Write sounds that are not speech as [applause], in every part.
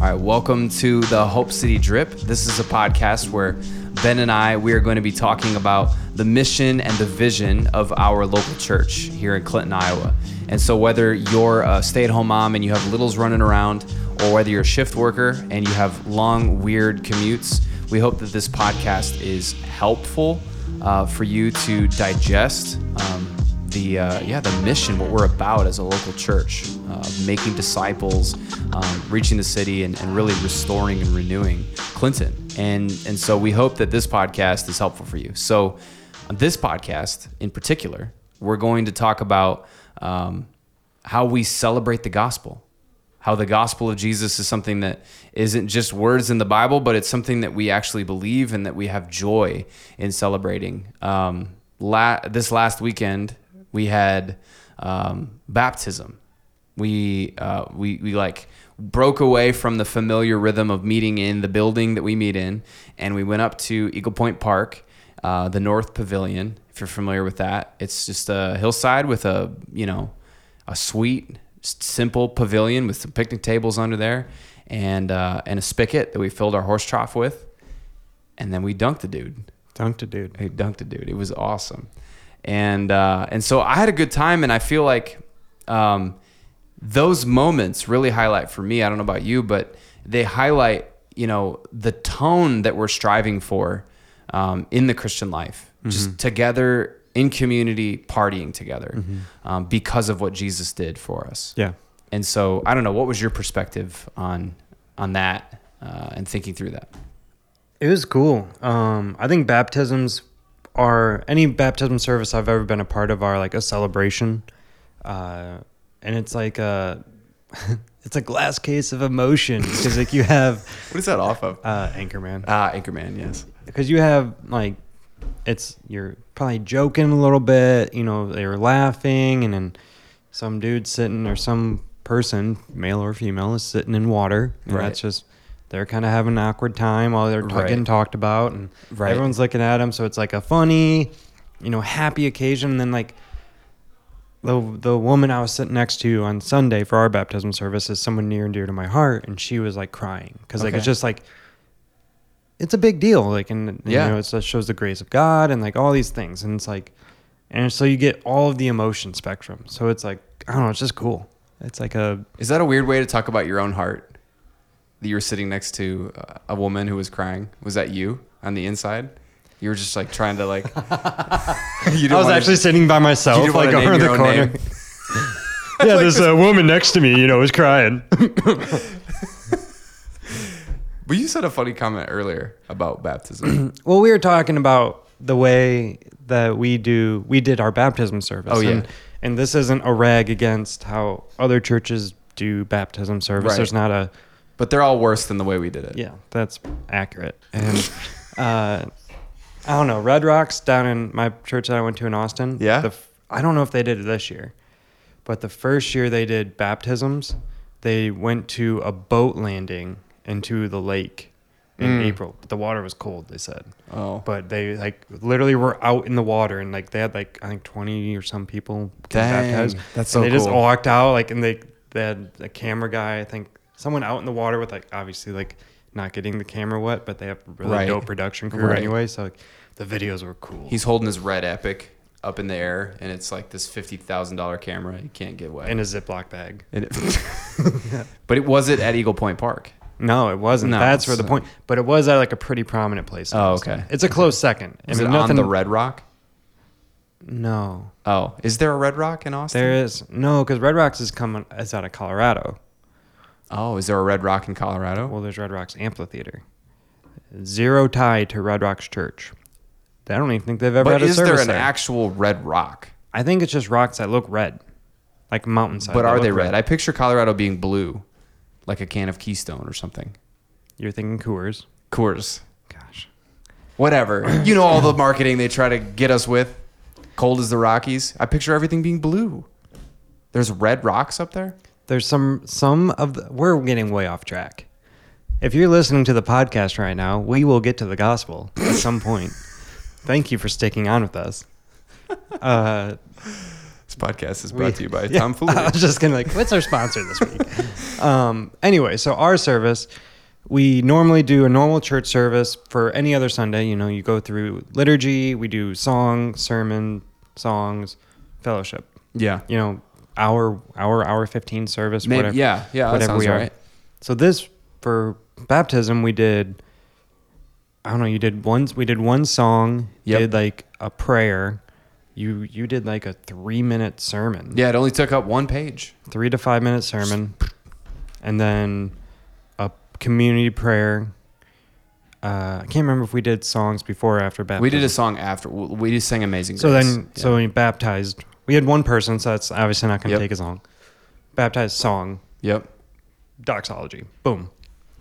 All right, welcome to the Hope City Drip. This is a podcast where Ben and I we are going to be talking about the mission and the vision of our local church here in Clinton, Iowa. And so whether you're a stay-at-home mom and you have littles running around or whether you're a shift worker and you have long weird commutes, we hope that this podcast is helpful uh, for you to digest um, the uh, yeah the mission, what we're about as a local church, uh, making disciples, um, reaching the city, and, and really restoring and renewing Clinton. And and so we hope that this podcast is helpful for you. So on this podcast in particular, we're going to talk about um, how we celebrate the gospel. How the gospel of Jesus is something that isn't just words in the Bible, but it's something that we actually believe and that we have joy in celebrating. Um, la- this last weekend, we had um, baptism. We uh, we we like broke away from the familiar rhythm of meeting in the building that we meet in, and we went up to Eagle Point Park, uh, the North Pavilion. If you're familiar with that, it's just a hillside with a you know a sweet, simple pavilion with some picnic tables under there, and uh, and a spigot that we filled our horse trough with, and then we dunked the dude. Dunked a dude. He dunked a dude. It was awesome and uh, and so I had a good time, and I feel like um, those moments really highlight for me. I don't know about you, but they highlight you know the tone that we're striving for um, in the Christian life, mm-hmm. just together in community, partying together, mm-hmm. um, because of what Jesus did for us. Yeah. And so I don't know. What was your perspective on on that uh, and thinking through that? It was cool. Um, I think baptisms are any baptism service I've ever been a part of are like a celebration, uh, and it's like a [laughs] it's a glass case of emotion because like you have [laughs] what is that off of? Uh, Anchorman. Ah, Anchorman. Yes. Because you have like it's you're probably joking a little bit. You know they were laughing, and then some dude sitting or some person, male or female, is sitting in water, and right. that's just they're kind of having an awkward time while they're right. getting talked about, and right. everyone's looking at them. So it's like a funny, you know, happy occasion. And then like the the woman I was sitting next to on Sunday for our baptism service is someone near and dear to my heart, and she was like crying because like okay. it's just like it's a big deal, like and yeah. you know it shows the grace of God and like all these things, and it's like and so you get all of the emotion spectrum. So it's like I don't know, it's just cool. It's like a. Is that a weird way to talk about your own heart? You were sitting next to uh, a woman who was crying. Was that you on the inside? You were just like trying to like. [laughs] you I was actually to, sitting by myself, like over the corner. [laughs] yeah, like there's a woman next to me, you know, was crying. [laughs] but you said a funny comment earlier about baptism. [clears throat] well, we were talking about the way that we do, we did our baptism service. Oh yeah. And, and this isn't a rag against how other churches do baptism service. Right. There's not a but they're all worse than the way we did it. Yeah, that's accurate. And [laughs] uh, I don't know, Red Rocks down in my church that I went to in Austin. Yeah. The, I don't know if they did it this year, but the first year they did baptisms, they went to a boat landing into the lake in mm. April. But the water was cold, they said. Oh. But they like literally were out in the water and like they had like I think twenty or some people Dang, baptized. That's so and they cool. just walked out like and they they had a camera guy I think someone out in the water with like obviously like not getting the camera wet, but they have really right. dope production crew right. anyway. So like, the videos were cool. He's holding his red epic up in the air, and it's like this fifty thousand dollar camera. You can't get wet in a Ziploc bag. It, [laughs] [laughs] but it was it at Eagle Point Park. No, it wasn't. No, That's for the point. But it was at like a pretty prominent place. Oh, okay. It's a close second. Is I mean, it nothing, on the Red Rock? No. Oh, is there a Red Rock in Austin? There is no, because Red Rocks is coming is out of Colorado. Oh, is there a Red Rock in Colorado? Well, there's Red Rocks Amphitheater. Zero tie to Red Rocks Church. I don't even think they've ever but had a service is there an there. actual Red Rock? I think it's just rocks that look red, like mountainside. But are they red? red? I picture Colorado being blue, like a can of Keystone or something. You're thinking Coors. Coors. Gosh. Whatever. [coughs] you know all the marketing they try to get us with. Cold as the Rockies. I picture everything being blue. There's red rocks up there there's some some of the, we're getting way off track. If you're listening to the podcast right now, we will get to the gospel at some point. Thank you for sticking on with us. Uh, This podcast is brought We- to you by [laughs] Yeah, Tom [laughs] I was just gonna like, what's our sponsor this week? [laughs] um, anyway, so our service, we normally do a normal church service for any other Sunday. You know, you go through liturgy, we do song, sermon, songs, fellowship. yeah. You know, hour, hour, hour fifteen service, Maybe, whatever. yeah, yeah, whatever sounds we are. right. So this for baptism, we did. I don't know. You did one. We did one song. Yep. Did like a prayer. You you did like a three minute sermon. Yeah, it only took up one page. Three to five minute sermon, and then a community prayer. Uh, I can't remember if we did songs before or after baptism. We did a song after. We just sang Amazing Grace. So then, so we baptized. We had one person, so that's obviously not going to Yep. take as long. Baptized song, Yep. doxology, boom.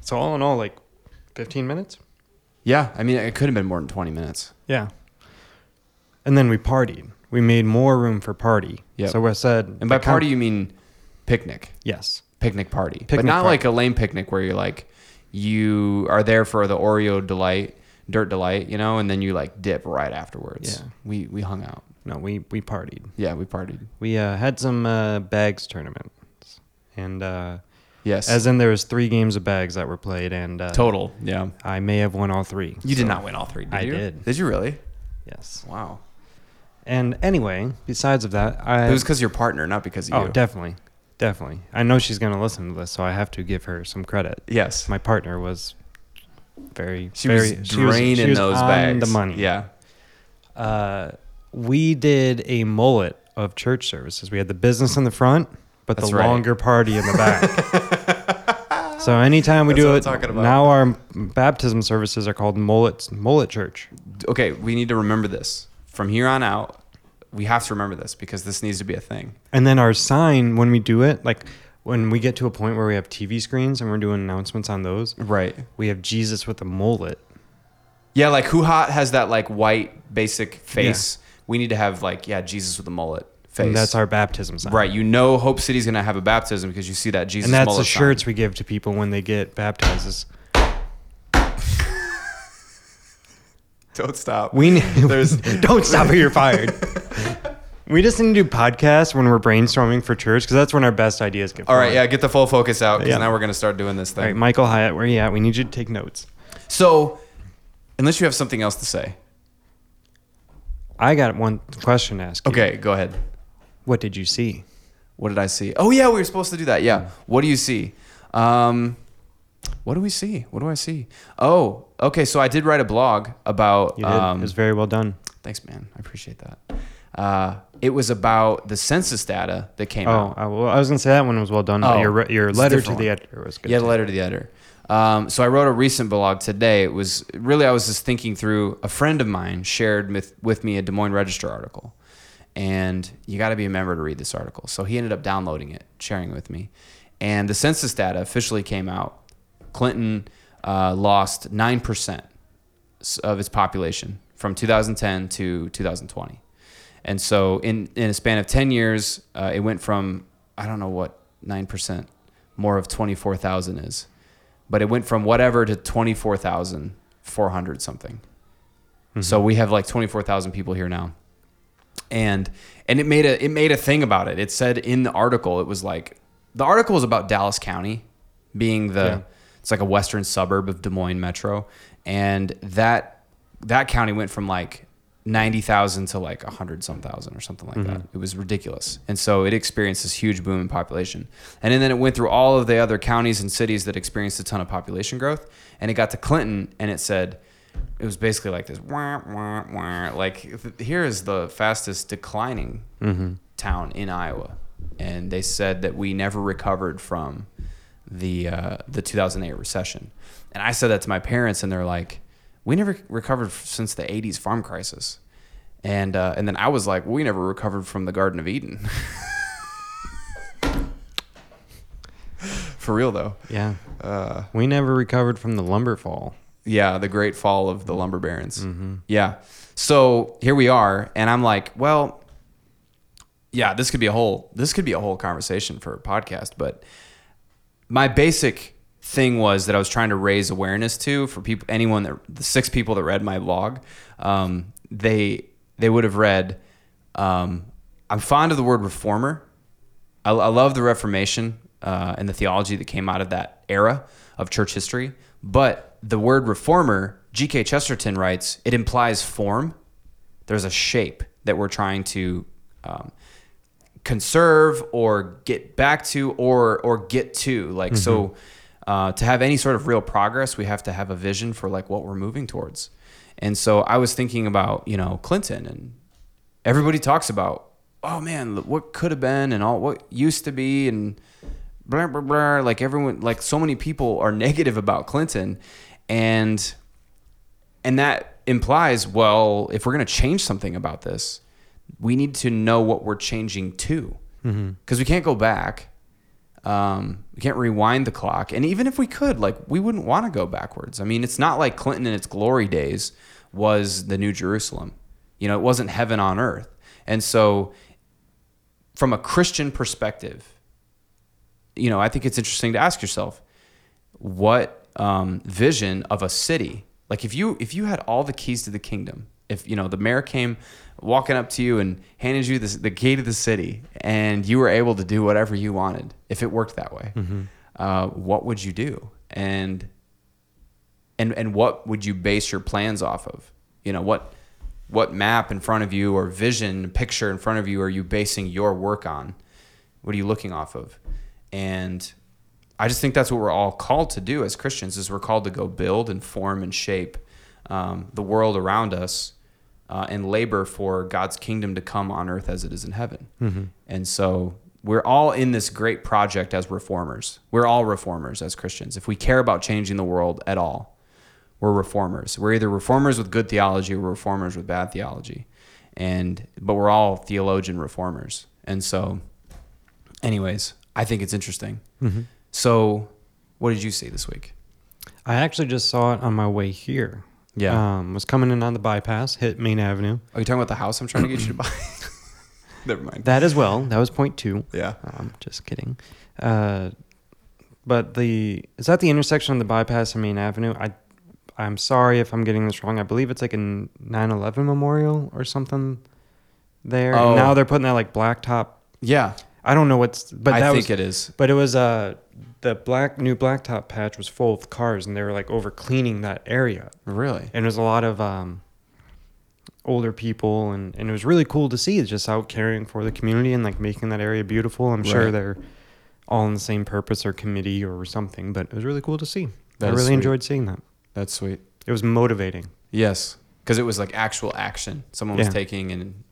So all in all, like fifteen minutes. Yeah, I mean, it could have been more than 20 minutes. Yeah. And then we partied. We made more room for party. Yep. So I said, And by the party, you mean picnic. yes, Picnic party. but Picnic not party. like a lame picnic where you're like, you are there for the Oreo delight, dirt delight, you know, and then you like dip right afterwards. Yeah. We, we hung out. No, we we partied. Yeah, we partied. We uh, had some uh, bags tournaments, and uh, Yes. as in there was three games of bags that were played, and uh, Total. Yeah. I may have won all three. You did not win all three, did I you? did. Did you really? Yes. Wow. And anyway, besides of that, I it was because your partner, not because of oh you. definitely, definitely. I know she's gonna listen to this, so I have to give her some credit. yes. My partner was very she very was she was- draining she was those bags. the money. Yeah. uh, we did a mullet of church services. We had the business in the front, but That's the right. longer party in the back. [laughs] so anytime we That's do it, talking about. now our baptism services are called mullet mullet church. Okay, we need to remember this. From here on out, we have to remember this because this needs to be a thing. And then our sign when we do it, like when we get to a point where we have TV screens and we're doing announcements on those, Right. we have Jesus with a mullet. Yeah, like Who Hot has that like white basic face. We need to have like yeah Jesus with a mullet face. And that's our baptism sign. right. You know Hope City's gonna have a baptism because you see that Jesus. And that's the mullet sign. shirts we give to people when they get baptized. is [laughs] Don't stop. We need, [laughs] There's- [laughs] don't stop or you're fired. we just need to do podcasts when we're brainstorming for church because that's when our best ideas get. All right, flowing. yeah, get the full focus out because Yeah. now we're gonna start doing this thing. All right. Michael Hyatt, where you at? We need you to take notes. so, unless you have something else to say, I got one question to ask you. okay, go ahead. What did you see? What did I see? Oh yeah, we were supposed to do that. Yeah. What do you see? Um, what do we see? What do I see? Oh, okay. So I did write a blog about. You did. Um, it was very well done. thanks, man. I appreciate that. Uh, it was about the census data that came Oh, out. I, well, I was gonna say that one was well done. Oh, your your letter to the editor was good. Yeah, the letter to the editor. Um, so I wrote a recent blog today. It was really I was just thinking through. A friend of mine shared with with me a Des Moines Register article, and you got to be a member to read this article. So he ended up downloading it, sharing it with me, and the census data officially came out. Clinton uh, lost nine percent of its population from 2010 to 2020, and so in in a span of 10 years, uh, it went from I don't know what nine percent more of 24,000 is. But it went from whatever to 24,400 something. So mm-hmm. we have like 24,000 people here now. And and it made a it made a thing about it. It said in the article it was like the article was about Dallas County being the Yeah. it's like a western suburb of Des Moines Metro and that that county went from like 90,000 to like a 100 some thousand or something like that. It was ridiculous. And so it experienced this huge boom in population. And then it went through all of the other counties and cities that experienced a ton of population growth. And it got to Clinton and it said, it was basically like this, wah, wah, wah. like here is the fastest declining town in Iowa. And they said that we never recovered from the uh, the 2008 recession. And I said that to my parents, and they're like, "We never recovered since the 80s farm crisis." And uh, and then I was like, "We never recovered from the Garden of Eden." [laughs] For real though, Yeah. uh, We never recovered from the lumber fall. yeah, the great fall of the lumber barons. Yeah. So here we are, and I'm like, well, yeah, this could be a whole this could be a whole conversation for a podcast, but my basic thing was that I was trying to raise awareness to for people anyone that the six people that read my blog, um, they they would have read um, I'm fond of the word reformer. I, I love the Reformation uh, and the theology that came out of that era of church history. But the word reformer, G.K. Chesterton writes, it implies form. There's a shape that we're trying to um, conserve or get back to or or get to. Like so, uh, to have any sort of real progress, we have to have a vision for like what we're moving towards. And so I was thinking about you know Clinton and everybody talks about oh man what could have been and all what used to be and blah blah blah like everyone like so many people are [laughs] negative about Clinton. And and that implies well if we're going to change something about this we need to know what we're changing to. Because we can't go back um, we can't rewind the clock. And even if we could like we wouldn't want to go backwards. I mean it's not like clinton in its glory days was the new jerusalem. You know it wasn't heaven on earth. And so from a christian perspective you know i think it's interesting to ask yourself what um, vision of a city like if you if you had all the keys to the kingdom if you know the mayor came walking up to you and handed you the, the key to the city and you were able to do whatever you wanted if it worked that way uh, what would you do? And and and what would you base your plans off of? You know what what map in front of you or vision picture in front of you are you basing your work on? What are you looking off of? And i just think that's what we're all called to do as christians is we're called to go build and form and shape um, the world around us uh, and labor for god's kingdom to come on earth as it is in heaven and so we're all in this great project as reformers we're all reformers as christians if we care about changing the world at all we're reformers. We're either reformers with good theology or reformers with bad theology. And but we're all theologian reformers. And so anyways, I think it's interesting. So what did you see this week? I actually just saw it on my way here. Yeah. Um, was coming in on the bypass, hit Main Avenue. Are you talking about the house I'm trying to get you to buy? [laughs] Never mind. That as well. That was point two. Yeah. Um, just kidding. Uh, but the is that the intersection of the bypass and Main Avenue? I I'm sorry if I'm getting this wrong. I believe it's like a 9/11 memorial or something there. Oh. And now they're putting that like blacktop. Yeah. I don't know what's but I that think was, it is. But it was uh the black new blacktop patch was full of cars and they were like over cleaning that area. Really? And it was a lot of um older people and, and it was really cool to see it's just out caring for the community and like making that area beautiful. I'm sure Right. they're all in the same purpose or committee or something, but it was really cool to see. That I is really sweet. enjoyed seeing that. That's sweet. It was motivating. Yes. Because it was like actual action someone was Yeah. taking and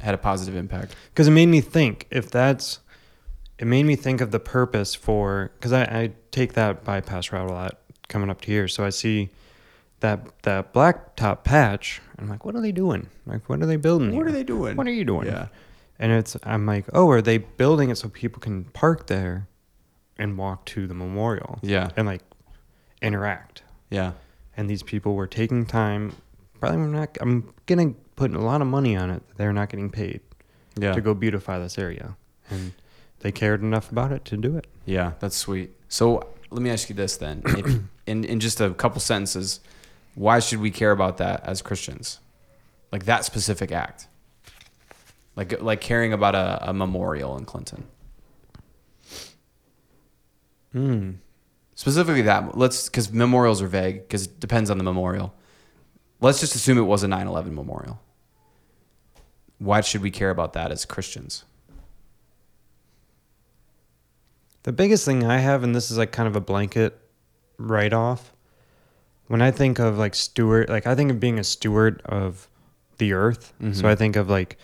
had a positive impact. because it made me think if that's it made me think of the purpose for because I, I take that bypass route a lot coming up to here so i see that that blacktop patch i'm like what are they doing like what are they building What here? are they doing? what are you doing Yeah. and it's i'm like oh are they building it so people can park there and walk to the memorial Yeah. and like interact Yeah. and these people were taking time probably I'm not i'm gonna put a lot of money on it they're not getting paid Yeah. to go beautify this area. And they cared enough about it to do it. Yeah, that's sweet. So let me ask you this then. If, [coughs] in, in just a couple sentences, why should we care about that as Christians? Like that specific act? Like, like caring about a, a memorial in Clinton. Mm. Specifically that, let's, because memorials are vague, because it depends on the memorial. Let's just assume it was a 9 11 memorial. Why should we care about that as Christians? The biggest thing I have, and this is like kind of a blanket write off, when I think of like steward, like I think of being a steward of the earth. Mhm. So I think of like,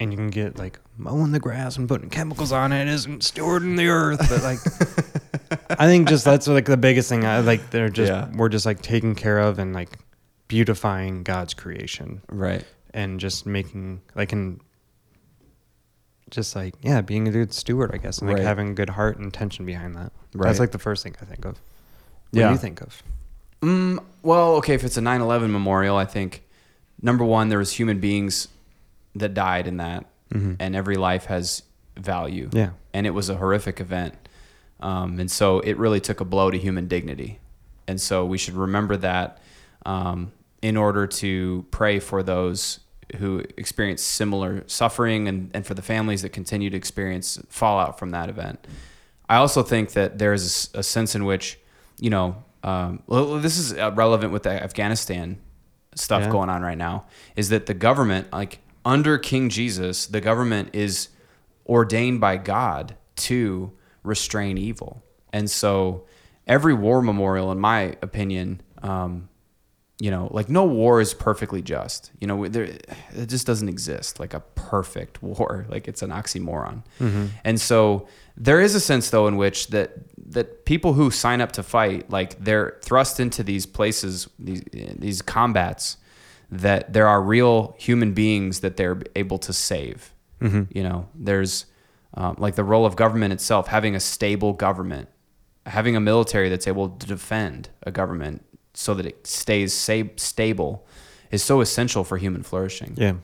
and you can get like mowing the grass and putting chemicals on it isn't stewarding the earth, but like, [laughs] I think just that's like the biggest thing. I like they're just Yeah. we're just like taking care of and like beautifying God's creation. Right. and just making like and just like yeah being a good steward i guess and like Right. having a good heart and intention behind that Right. that's like the first thing i think of what Yeah. do you think of Mm, well, okay, if it's a 9/11 memorial, I think number one, there was human beings that died in that, Mhm. and every life has value. yeah and it was a horrific event, um, and so it really took a blow to human dignity, and so we should remember that um, in order to pray for those who experience similar suffering and, and for the families that continue to experience fallout from that event. I also think that there is a, a sense in which, you know, um, well, this is uh, relevant with the Afghanistan stuff Yeah. going on right now, is that the government, like under King Jesus, the government is ordained by God to restrain evil. And so every war memorial, in my opinion, um, you know, like no war is perfectly just. You know, there it just doesn't exist like a perfect [laughs] war. Like it's an oxymoron. And so there is a sense though in which that that people who sign up to fight, like they're thrust into these places, these these combats, that there are real human beings that they're able to save. You know, there's um, like the role of government itself, having a stable government, having a military that's able to defend a government so that it stays sa- stable is so essential for human flourishing. Yeah.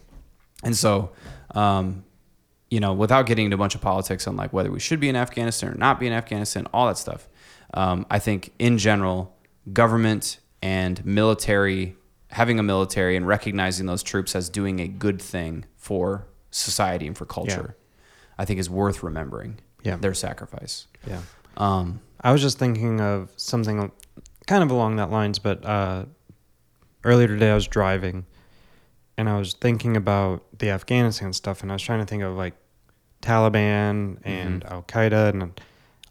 And so, um, you know, without getting into a bunch of politics on like whether we should be in Afghanistan or not be in Afghanistan, all that stuff, um, I think in general, government and military, having a military and recognizing those troops as doing a good thing for society and for culture, I think is worth remembering. Yeah. Their sacrifice. Yeah. Um, I was just thinking of something kind of along that lines, but uh, earlier today I was driving and I was thinking about the Afghanistan stuff and I was trying to think of like Taliban and Al Qaeda and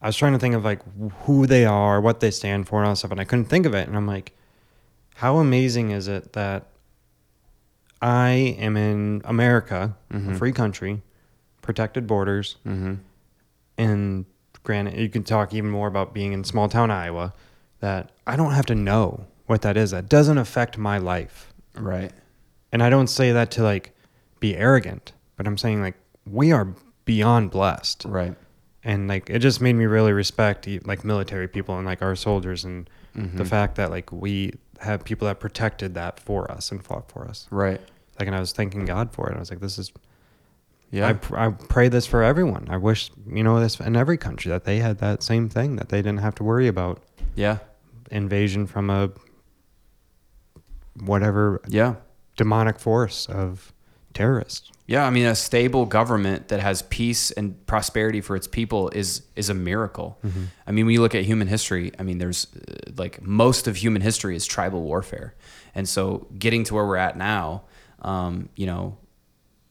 I was trying to think of like who they are, what they stand for, and all that stuff, and I couldn't think of it. And I'm like, how amazing is it that I am in America, a free country, protected borders, mhm. and granted, you can talk even more about being in small town Iowa, that I don't have to know what that is. That doesn't affect my life. Right. And I don't say that to like be arrogant, but I'm saying like we are beyond blessed. Right. And like it just made me really respect like military people and like our soldiers and the mm-hmm. fact that like we have people that protected that for us and fought for us. Right. Like, and I was thanking God for it. I was like, this is Yeah. I, pr- I pray this for everyone. I wish, you know, this in every country that they had that same thing, that they didn't have to worry about yeah. Invasion from a whatever Yeah. demonic force of terrorists. Yeah, I mean, a stable government that has peace and prosperity for its people is is a miracle. I mean, when you look at human history, I mean, there's uh, like most of human history is tribal warfare, and so getting to where we're at now, um, you know,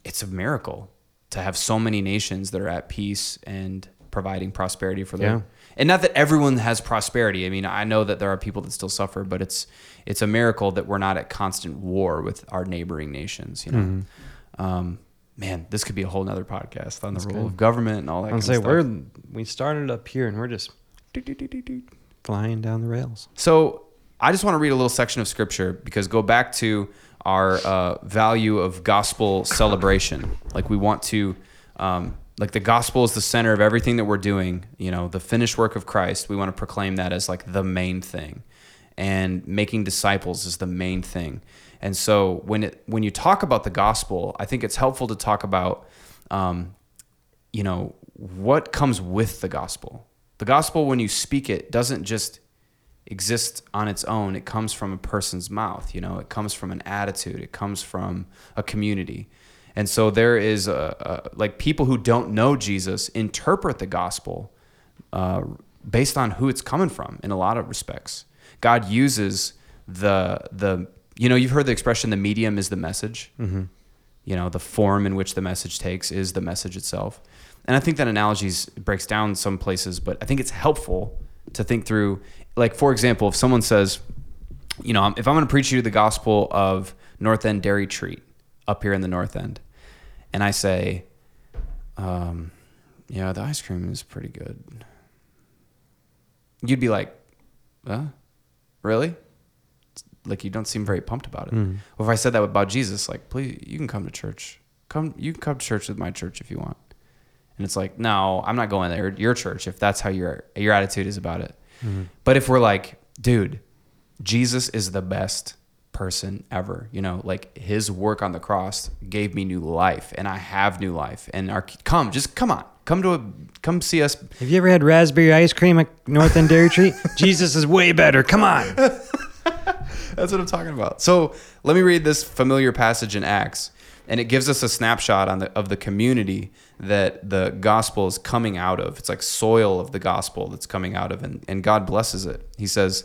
it's a miracle to have so many nations that are at peace and providing prosperity for them. Yeah. And not that everyone has prosperity. I mean, I know that there are people that still suffer, but it's it's a miracle that we're not at constant war with our neighboring nations. You know, um, man, this could be a whole nother podcast on the role of government and all that. I'll kind say we're we started up here and we're just flying down the rails. So I just want to read a little section of scripture because go back to our uh, value of gospel celebration. Like we want to, um, like the gospel is the center of everything that we're doing. You know, the finished work of Christ. We want to proclaim that as like the main thing, and making disciples is the main thing. And so when it when you talk about the gospel, I think it's helpful to talk about, um, you know, what comes with the gospel. The gospel, when you speak it, doesn't just exist on its own. It comes from a person's mouth. You know, it comes from an attitude. It comes from a community. And so there is a, a like people who don't know Jesus interpret the gospel uh, based on who it's coming from in a lot of respects. God uses the the you know you've heard the expression the medium is the message. Mm-hmm. You know the form in which the message takes is the message itself. And I think that analogy breaks down some places, but I think it's helpful to think through. Like for example, if someone says, you know, if I'm going to preach you the gospel of North End Dairy Treat up here in the North End, and I say, um, yeah, the ice cream is pretty good. You'd be like, huh? Really? Like you don't seem very pumped about it. Well, if I said that about Jesus, like, please, you can come to church. Come, you can come to church with my church if you want. And it's like, no, I'm not going there. Your church, if that's how your your attitude is about it. But if we're like, dude, Jesus is the best person ever. You know, like his work on the cross gave me new life, and I have new life. And our come, just come on, come to a, come see us. Have you ever had raspberry ice cream at North End Dairy Treat? [laughs] Jesus is way better. Come on. [laughs] That's what I'm talking about. So let me read this familiar passage in Acts and it gives us a snapshot on the of the community that the gospel is coming out of. It's like soil of the gospel that's coming out of, and, and God blesses it. He says,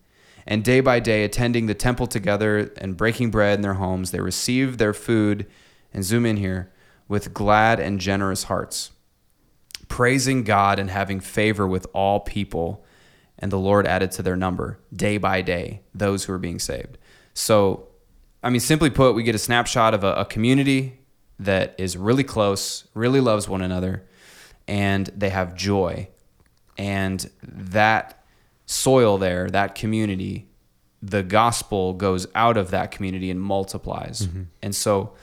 And day by day, attending the temple together and breaking bread in their homes, they received their food, and zoom in here, with glad and generous hearts, praising God and having favor with all people. And the Lord added to their number, day by day, those who are being saved. So, I mean, simply put, we get a snapshot of a, a community that is really close, really loves one another, and they have joy. And that soil there, that community, the gospel goes out of that community and multiplies. And so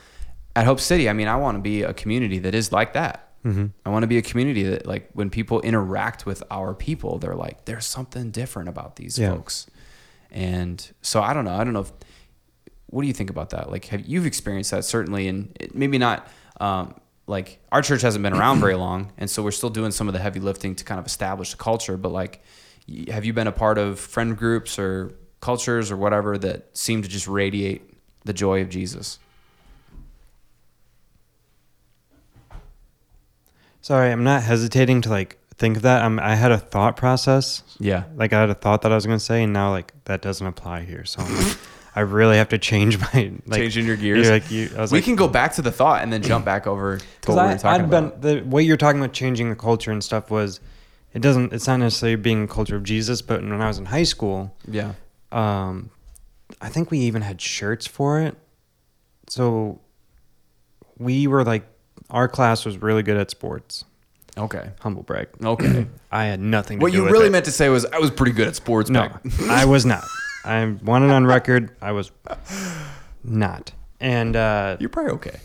at Hope City, I mean, I want to be a community that is like that. I want to be a community that, like, when people interact with our people, they're like, there's something different about these Yeah. folks. And so I don't know. I don't know if, what do you think about that? Like, have you've experienced that certainly, and maybe not. Um, like our church hasn't been around very [clears throat] long, and so we're still doing some of the heavy lifting to kind of establish the culture. But like, have you been a part of friend groups or cultures or whatever that seem to just radiate the joy of Jesus? Sorry, I'm not hesitating to like think of that. I'm, I had a thought process. Yeah. Like I had a thought that I was going to say, and now like that doesn't apply here. So like, [laughs] I really have to change my like Changing your gears. you're like you, I was we like, can go back to the thought and then jump back over to what we I, were talking I'd about. been the way you're talking about changing the culture and stuff was, it doesn't. It's not necessarily being a culture of Jesus, but when I was in high school, yeah. um, I think we even had shirts for it. So we were like, our class was really good at sports. Okay. Humble brag. Okay. [clears throat] I had nothing. To what you really it. meant to say was I was pretty good at sports. No, [laughs] I was not. I wanted on record. I was [laughs] not. And uh, You're probably okay.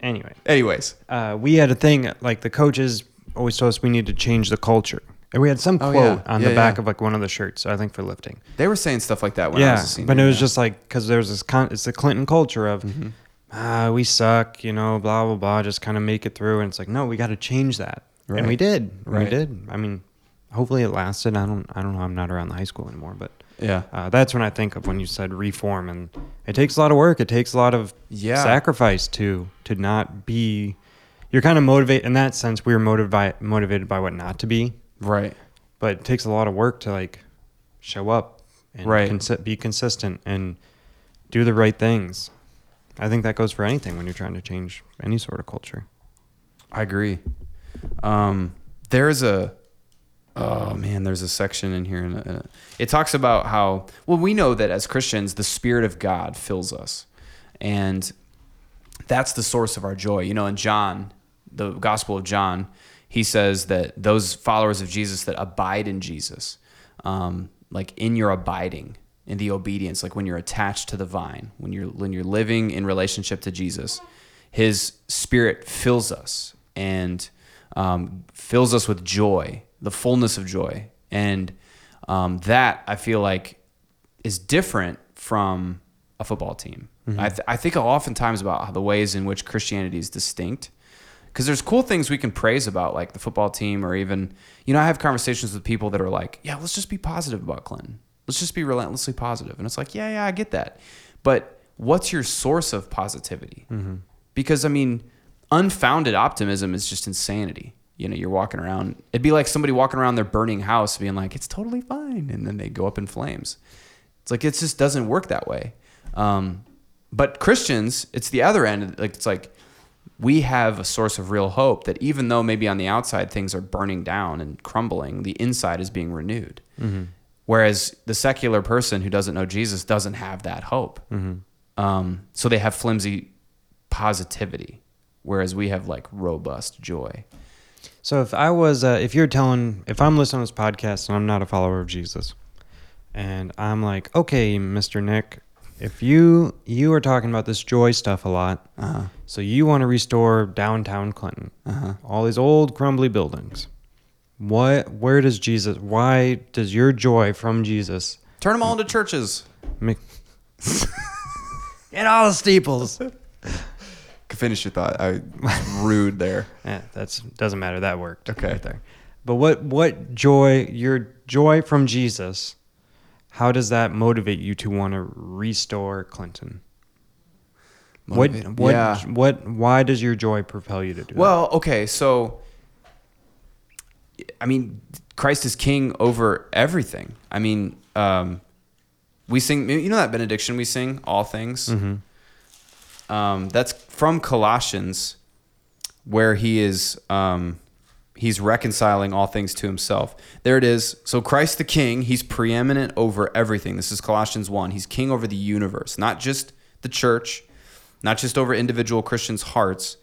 anyway, Anyways. uh, we had a thing like the coaches always told us we need to change the culture. And we had some Oh, quote yeah. on Yeah, the back yeah. of like one of the shirts, I think for lifting. They were saying stuff like that when I yeah, was a senior. but it was just like because there's this con- it's the Clinton culture of Mm-hmm. ah we suck, you know, blah blah blah, just kind of make it through. And it's like no, we got to change that, and we Right. did. We Right. did. I mean, hopefully it lasted. I don't I don't know. I'm not around the high school anymore, but yeah. uh, that's when I think of when you said reform, and it takes a lot of work. It takes a lot of Yeah. sacrifice to to not be. You're kind of motivated in that sense. We were motivated by motivated by what not to be, Right. but it takes a lot of work to like show up and Right. consi- be consistent and do the right things. I think that goes for anything when you're trying to change any sort of culture. I agree. Um, there's a oh man, there's a section in here, and uh, it talks about how well we know that as Christians, the Spirit of God fills us, and that's the source of our joy. You know, in John, the Gospel of John, he says that those followers of Jesus that abide in Jesus, um, like in your abiding, in the obedience, like when you're attached to the vine, when you're when you're living in relationship to Jesus, His Spirit fills us and um, fills us with joy, the fullness of joy, and um, that I feel like is different from a football team. I, th- I think oftentimes about how the ways in which Christianity is distinct. Because there's cool things we can praise about, like the football team, or even, you know, I have conversations with people that are like, yeah, let's just be positive about Clinton. Let's just be relentlessly positive. And it's like, yeah, yeah, I get that. But what's your source of positivity? Because, I mean, unfounded optimism is just insanity. You know, you're walking around, it'd be like somebody walking around their burning house being like, it's totally fine. And then they go up in flames. It's like it just doesn't work that way. Um, but Christians, it's the other end. Like it's like we have a source of real hope that even though maybe on the outside things are burning down and crumbling, the inside is being renewed. Whereas the secular person who doesn't know Jesus doesn't have that hope. Um, so they have flimsy positivity, whereas we have like robust joy. So if I was, uh, if you're telling, if I'm listening to this podcast and I'm not a follower of Jesus, and I'm like, okay, Mister Nick, if you you are talking about this joy stuff a lot, uh-huh. so you want to restore downtown Clinton, uh-huh. all these old crumbly buildings, what where does Jesus why does your joy from Jesus Turn them all into churches. make [laughs] Get all the steeples. Finish your thought. I rude there. [laughs] Yeah, that's doesn't matter. That worked. Okay. Right there. But what what joy your joy from Jesus? How does that motivate you to want to restore Clinton? Motivate. What what Yeah. what why does your joy propel you to do that? Well, okay, so I mean, Christ is king over everything. I mean, um, we sing. You know that benediction we sing, all things. that? Mhm. Um, that's from Colossians, where he is um, he's reconciling all things to himself. There it is. So Christ the King, he's preeminent over everything. This is Colossians one. He's king over the universe, not just the church, not just over individual Christians' hearts,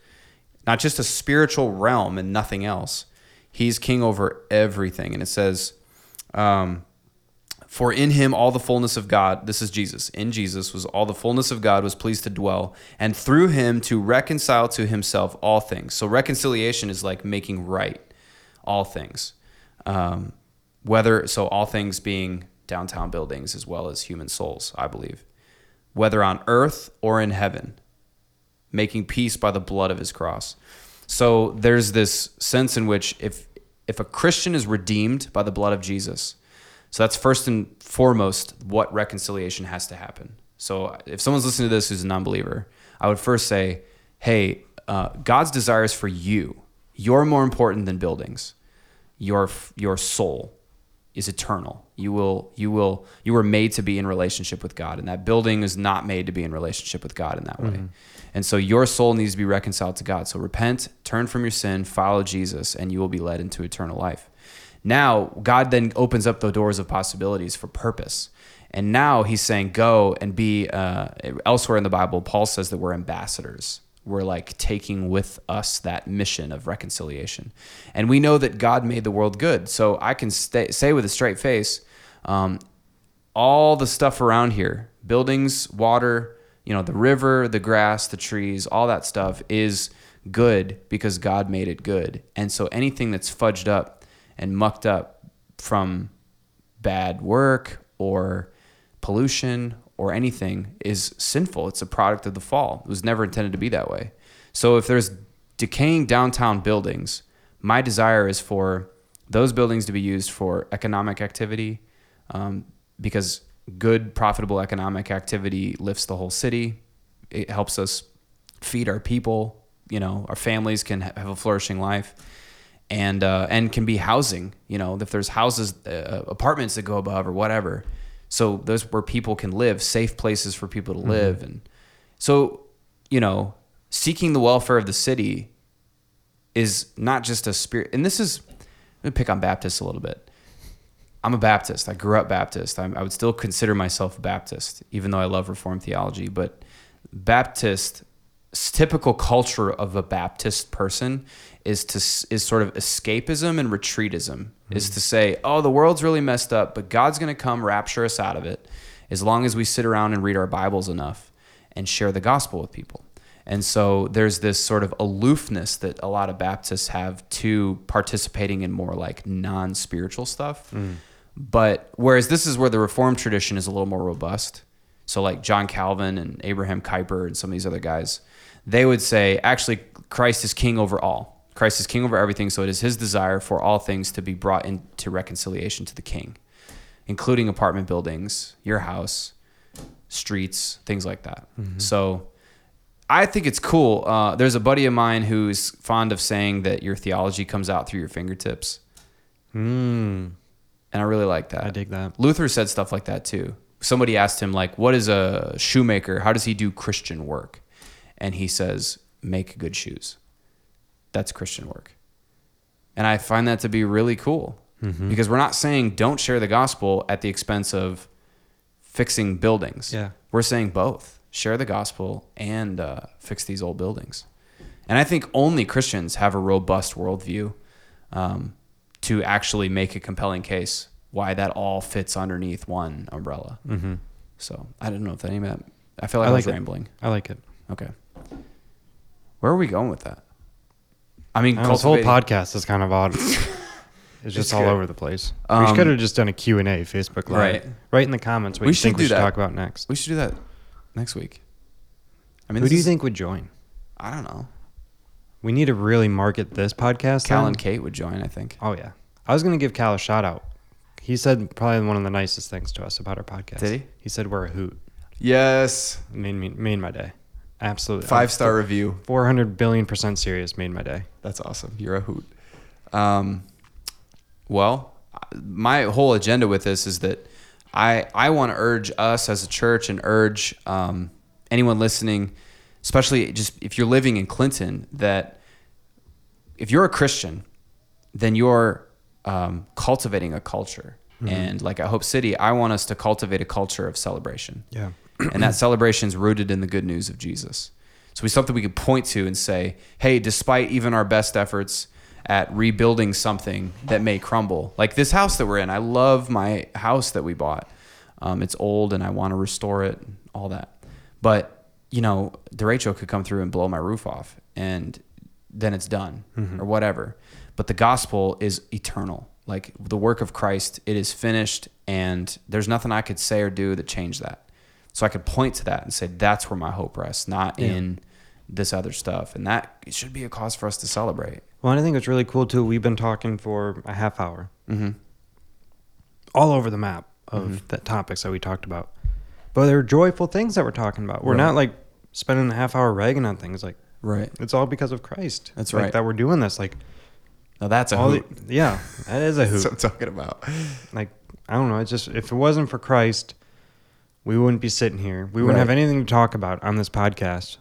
not just a spiritual realm and nothing else. He's king over everything, and it says. Um, for in him all the fullness of God, this is Jesus, in Jesus was all the fullness of God was pleased to dwell, and through him to reconcile to himself all things. So reconciliation is like making right all things. Um, whether, so all things being downtown buildings as well as human souls, I believe. Whether on earth or in heaven, making peace by the blood of his cross. So there's this sense in which if if a Christian is redeemed by the blood of Jesus, so that's first and foremost what reconciliation has to happen. So if someone's listening to this who's a non-believer, I would first say, "Hey, uh, God's desires for you. You're more important than buildings. Your your soul is eternal. You will you will you were made to be in relationship with God, and that building is not made to be in relationship with God in that way. And so your soul needs to be reconciled to God. So repent, turn from your sin, follow Jesus, and you will be led into eternal life. Now, God then opens up the doors of possibilities for purpose. And now he's saying, go and be, uh, elsewhere in the Bible, Paul says that we're ambassadors. We're like taking with us that mission of reconciliation. And we know that God made the world good. So I can stay, say with a straight face, um, all the stuff around here buildings, water, you know, the river, the grass, the trees, all that stuff is good because God made it good. And so anything that's fudged up and mucked up from bad work or pollution or anything is sinful. It's a product of the fall. It was never intended to be that way. So if there's decaying downtown buildings, my desire is for those buildings to be used for economic activity um, because good, profitable economic activity lifts the whole city. It helps us feed our people. You know, our families can ha- have a flourishing life and uh, and can be housing. You know, if there's houses, uh, apartments that go above or whatever. So those where people can live, safe places for people to mm-hmm. live, and so you know, seeking the welfare of the city is not just a spirit. And this is, let me pick on Baptists a little bit. I'm a Baptist. I grew up Baptist. I'm, I would still consider myself a Baptist, even though I love Reformed theology. But Baptist, typical culture of a Baptist person is to is sort of escapism and retreatism. Is mm-hmm. to say, oh, the world's really messed up, but God's going to come rapture us out of it, as long as we sit around and read our Bibles enough and share the gospel with people. And so there's this sort of aloofness that a lot of Baptists have to participating in more like non spiritual stuff. Mm. But whereas this is where the Reformed tradition is a little more robust. So, like John Calvin and Abraham Kuyper and some of these other guys, they would say actually Christ is king over all. Christ is king over everything. So, it is his desire for all things to be brought into reconciliation to the king, including apartment buildings, your house, streets, things like that. So, I think it's cool. Uh, there's a buddy of mine who's fond of saying that your theology comes out through your fingertips, Mm, and I really like that. I dig that. Luther said stuff like that too. Somebody asked him like, "What is a shoemaker? How does he do Christian work?" And he says, "Make good shoes." That's Christian work. And I find that to be really cool Mm-hmm. because we're not saying don't share the gospel at the expense of fixing buildings. Yeah. We're saying both share the gospel and uh, fix these old buildings. And I think only Christians have a robust worldview um, to actually make a compelling case why that all fits underneath one umbrella. Mm-hmm. So I don't know if that any of that. I feel like I I, like was it. rambling. I like it. Okay. Where are we going with that? I mean, this whole cultivating- podcast is kind of odd. [laughs] It's just all good. over the place. Um, we could have just done a Q and A Facebook Live. Right. Right in the comments what We you should think we do should that. talk about next. We should do that next week. I mean, Who this do you is- think would join? I don't know. We need to really market this podcast. Cal then. and Kate would join. I think. Oh yeah. I was gonna give Cal a shout out. He said probably one of the nicest things to us about our podcast. Did he? He said we're a hoot. Yes. Made me made my day. Absolutely. Five star review. Four hundred billion percent serious made my day. That's awesome. You're a hoot. Um, well, my whole agenda with this is that I I want to urge us as a church and urge um, anyone listening, especially just if you're living in Clinton, that if you're a Christian, then you're um, cultivating a culture. And like at Hope City, I want us to cultivate a culture of celebration Yeah. And that celebration is rooted in the good news of Jesus. So we something we could point to and say, hey, despite even our best efforts at rebuilding something that may crumble, like this house that we're in, I love my house that we bought. Um, it's old and I want to restore it, all that. But you know, derecho could come through and blow my roof off, and then it's done or whatever. But the gospel is eternal. Like the work of Christ, it is finished, and there's nothing I could say or do that change that. So I could point to that and say that's where my hope rests, not Yeah. in this other stuff. And that it should be a cause for us to celebrate. Well, and I think it's really cool too. We've been talking for a half hour, Mm-hmm. all over the map of Mhm. the topics that we talked about. But they're joyful things that we're talking about. We're Right. not like spending a half hour ragging on things. Like Right. it's all because of Christ. That's Like, right. that we're doing this. Like Now that's a all the, yeah, that is a hoop. [laughs] That's what I'm talking about. like I don't know. It's just if it wasn't for Christ, we wouldn't be sitting here. We wouldn't Right. have anything to talk about on this podcast.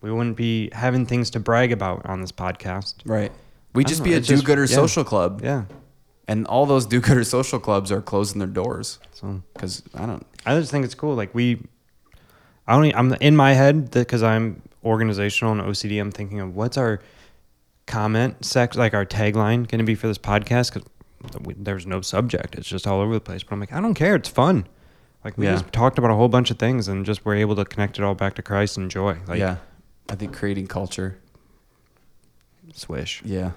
We wouldn't be having things to brag about on this podcast. Right. We'd just don't be know, a do-gooder yeah. social club, Yeah. and all those do-gooder [laughs] social clubs are closing their doors So because I don't. I just think it's cool. Like we, I don't. I'm in my head because I'm organizational and OCD. I'm thinking of what's our comment sex, like our tagline, going to be for this podcast because there's no subject. It's just all over the place. But I'm like, I don't care. It's fun. Like we Yeah. just talked about a whole bunch of things and just were able to connect it all back to Christ and joy. Like, yeah. I think creating culture. swish. Yeah.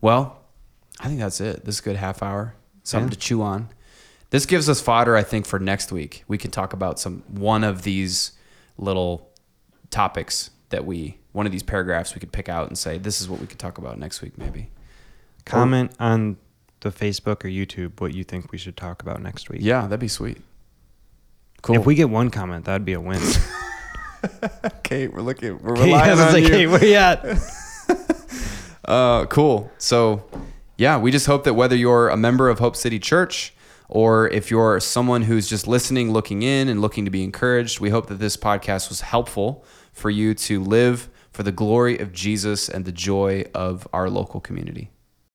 Well, I think that's it. This is a good half hour. Something Yeah. to chew on. This gives us fodder, I think, for next week. We can talk about some one of these little topics that we one of these paragraphs we could pick out and say this is what we could talk about next week, maybe. Comment on the Facebook or YouTube what you think we should talk about next week. Yeah, that'd be sweet. Cool. If we get one comment, that'd be a win. [laughs] okay, we're looking. We're Yeah, relying on like, you. hey, where you at? [laughs] Uh, cool. So, yeah, we just hope that whether you're a member of Hope City Church or if you're someone who's just listening, looking in, and looking to be encouraged, we hope that this podcast was helpful for you to live for the glory of Jesus and the joy of our local community.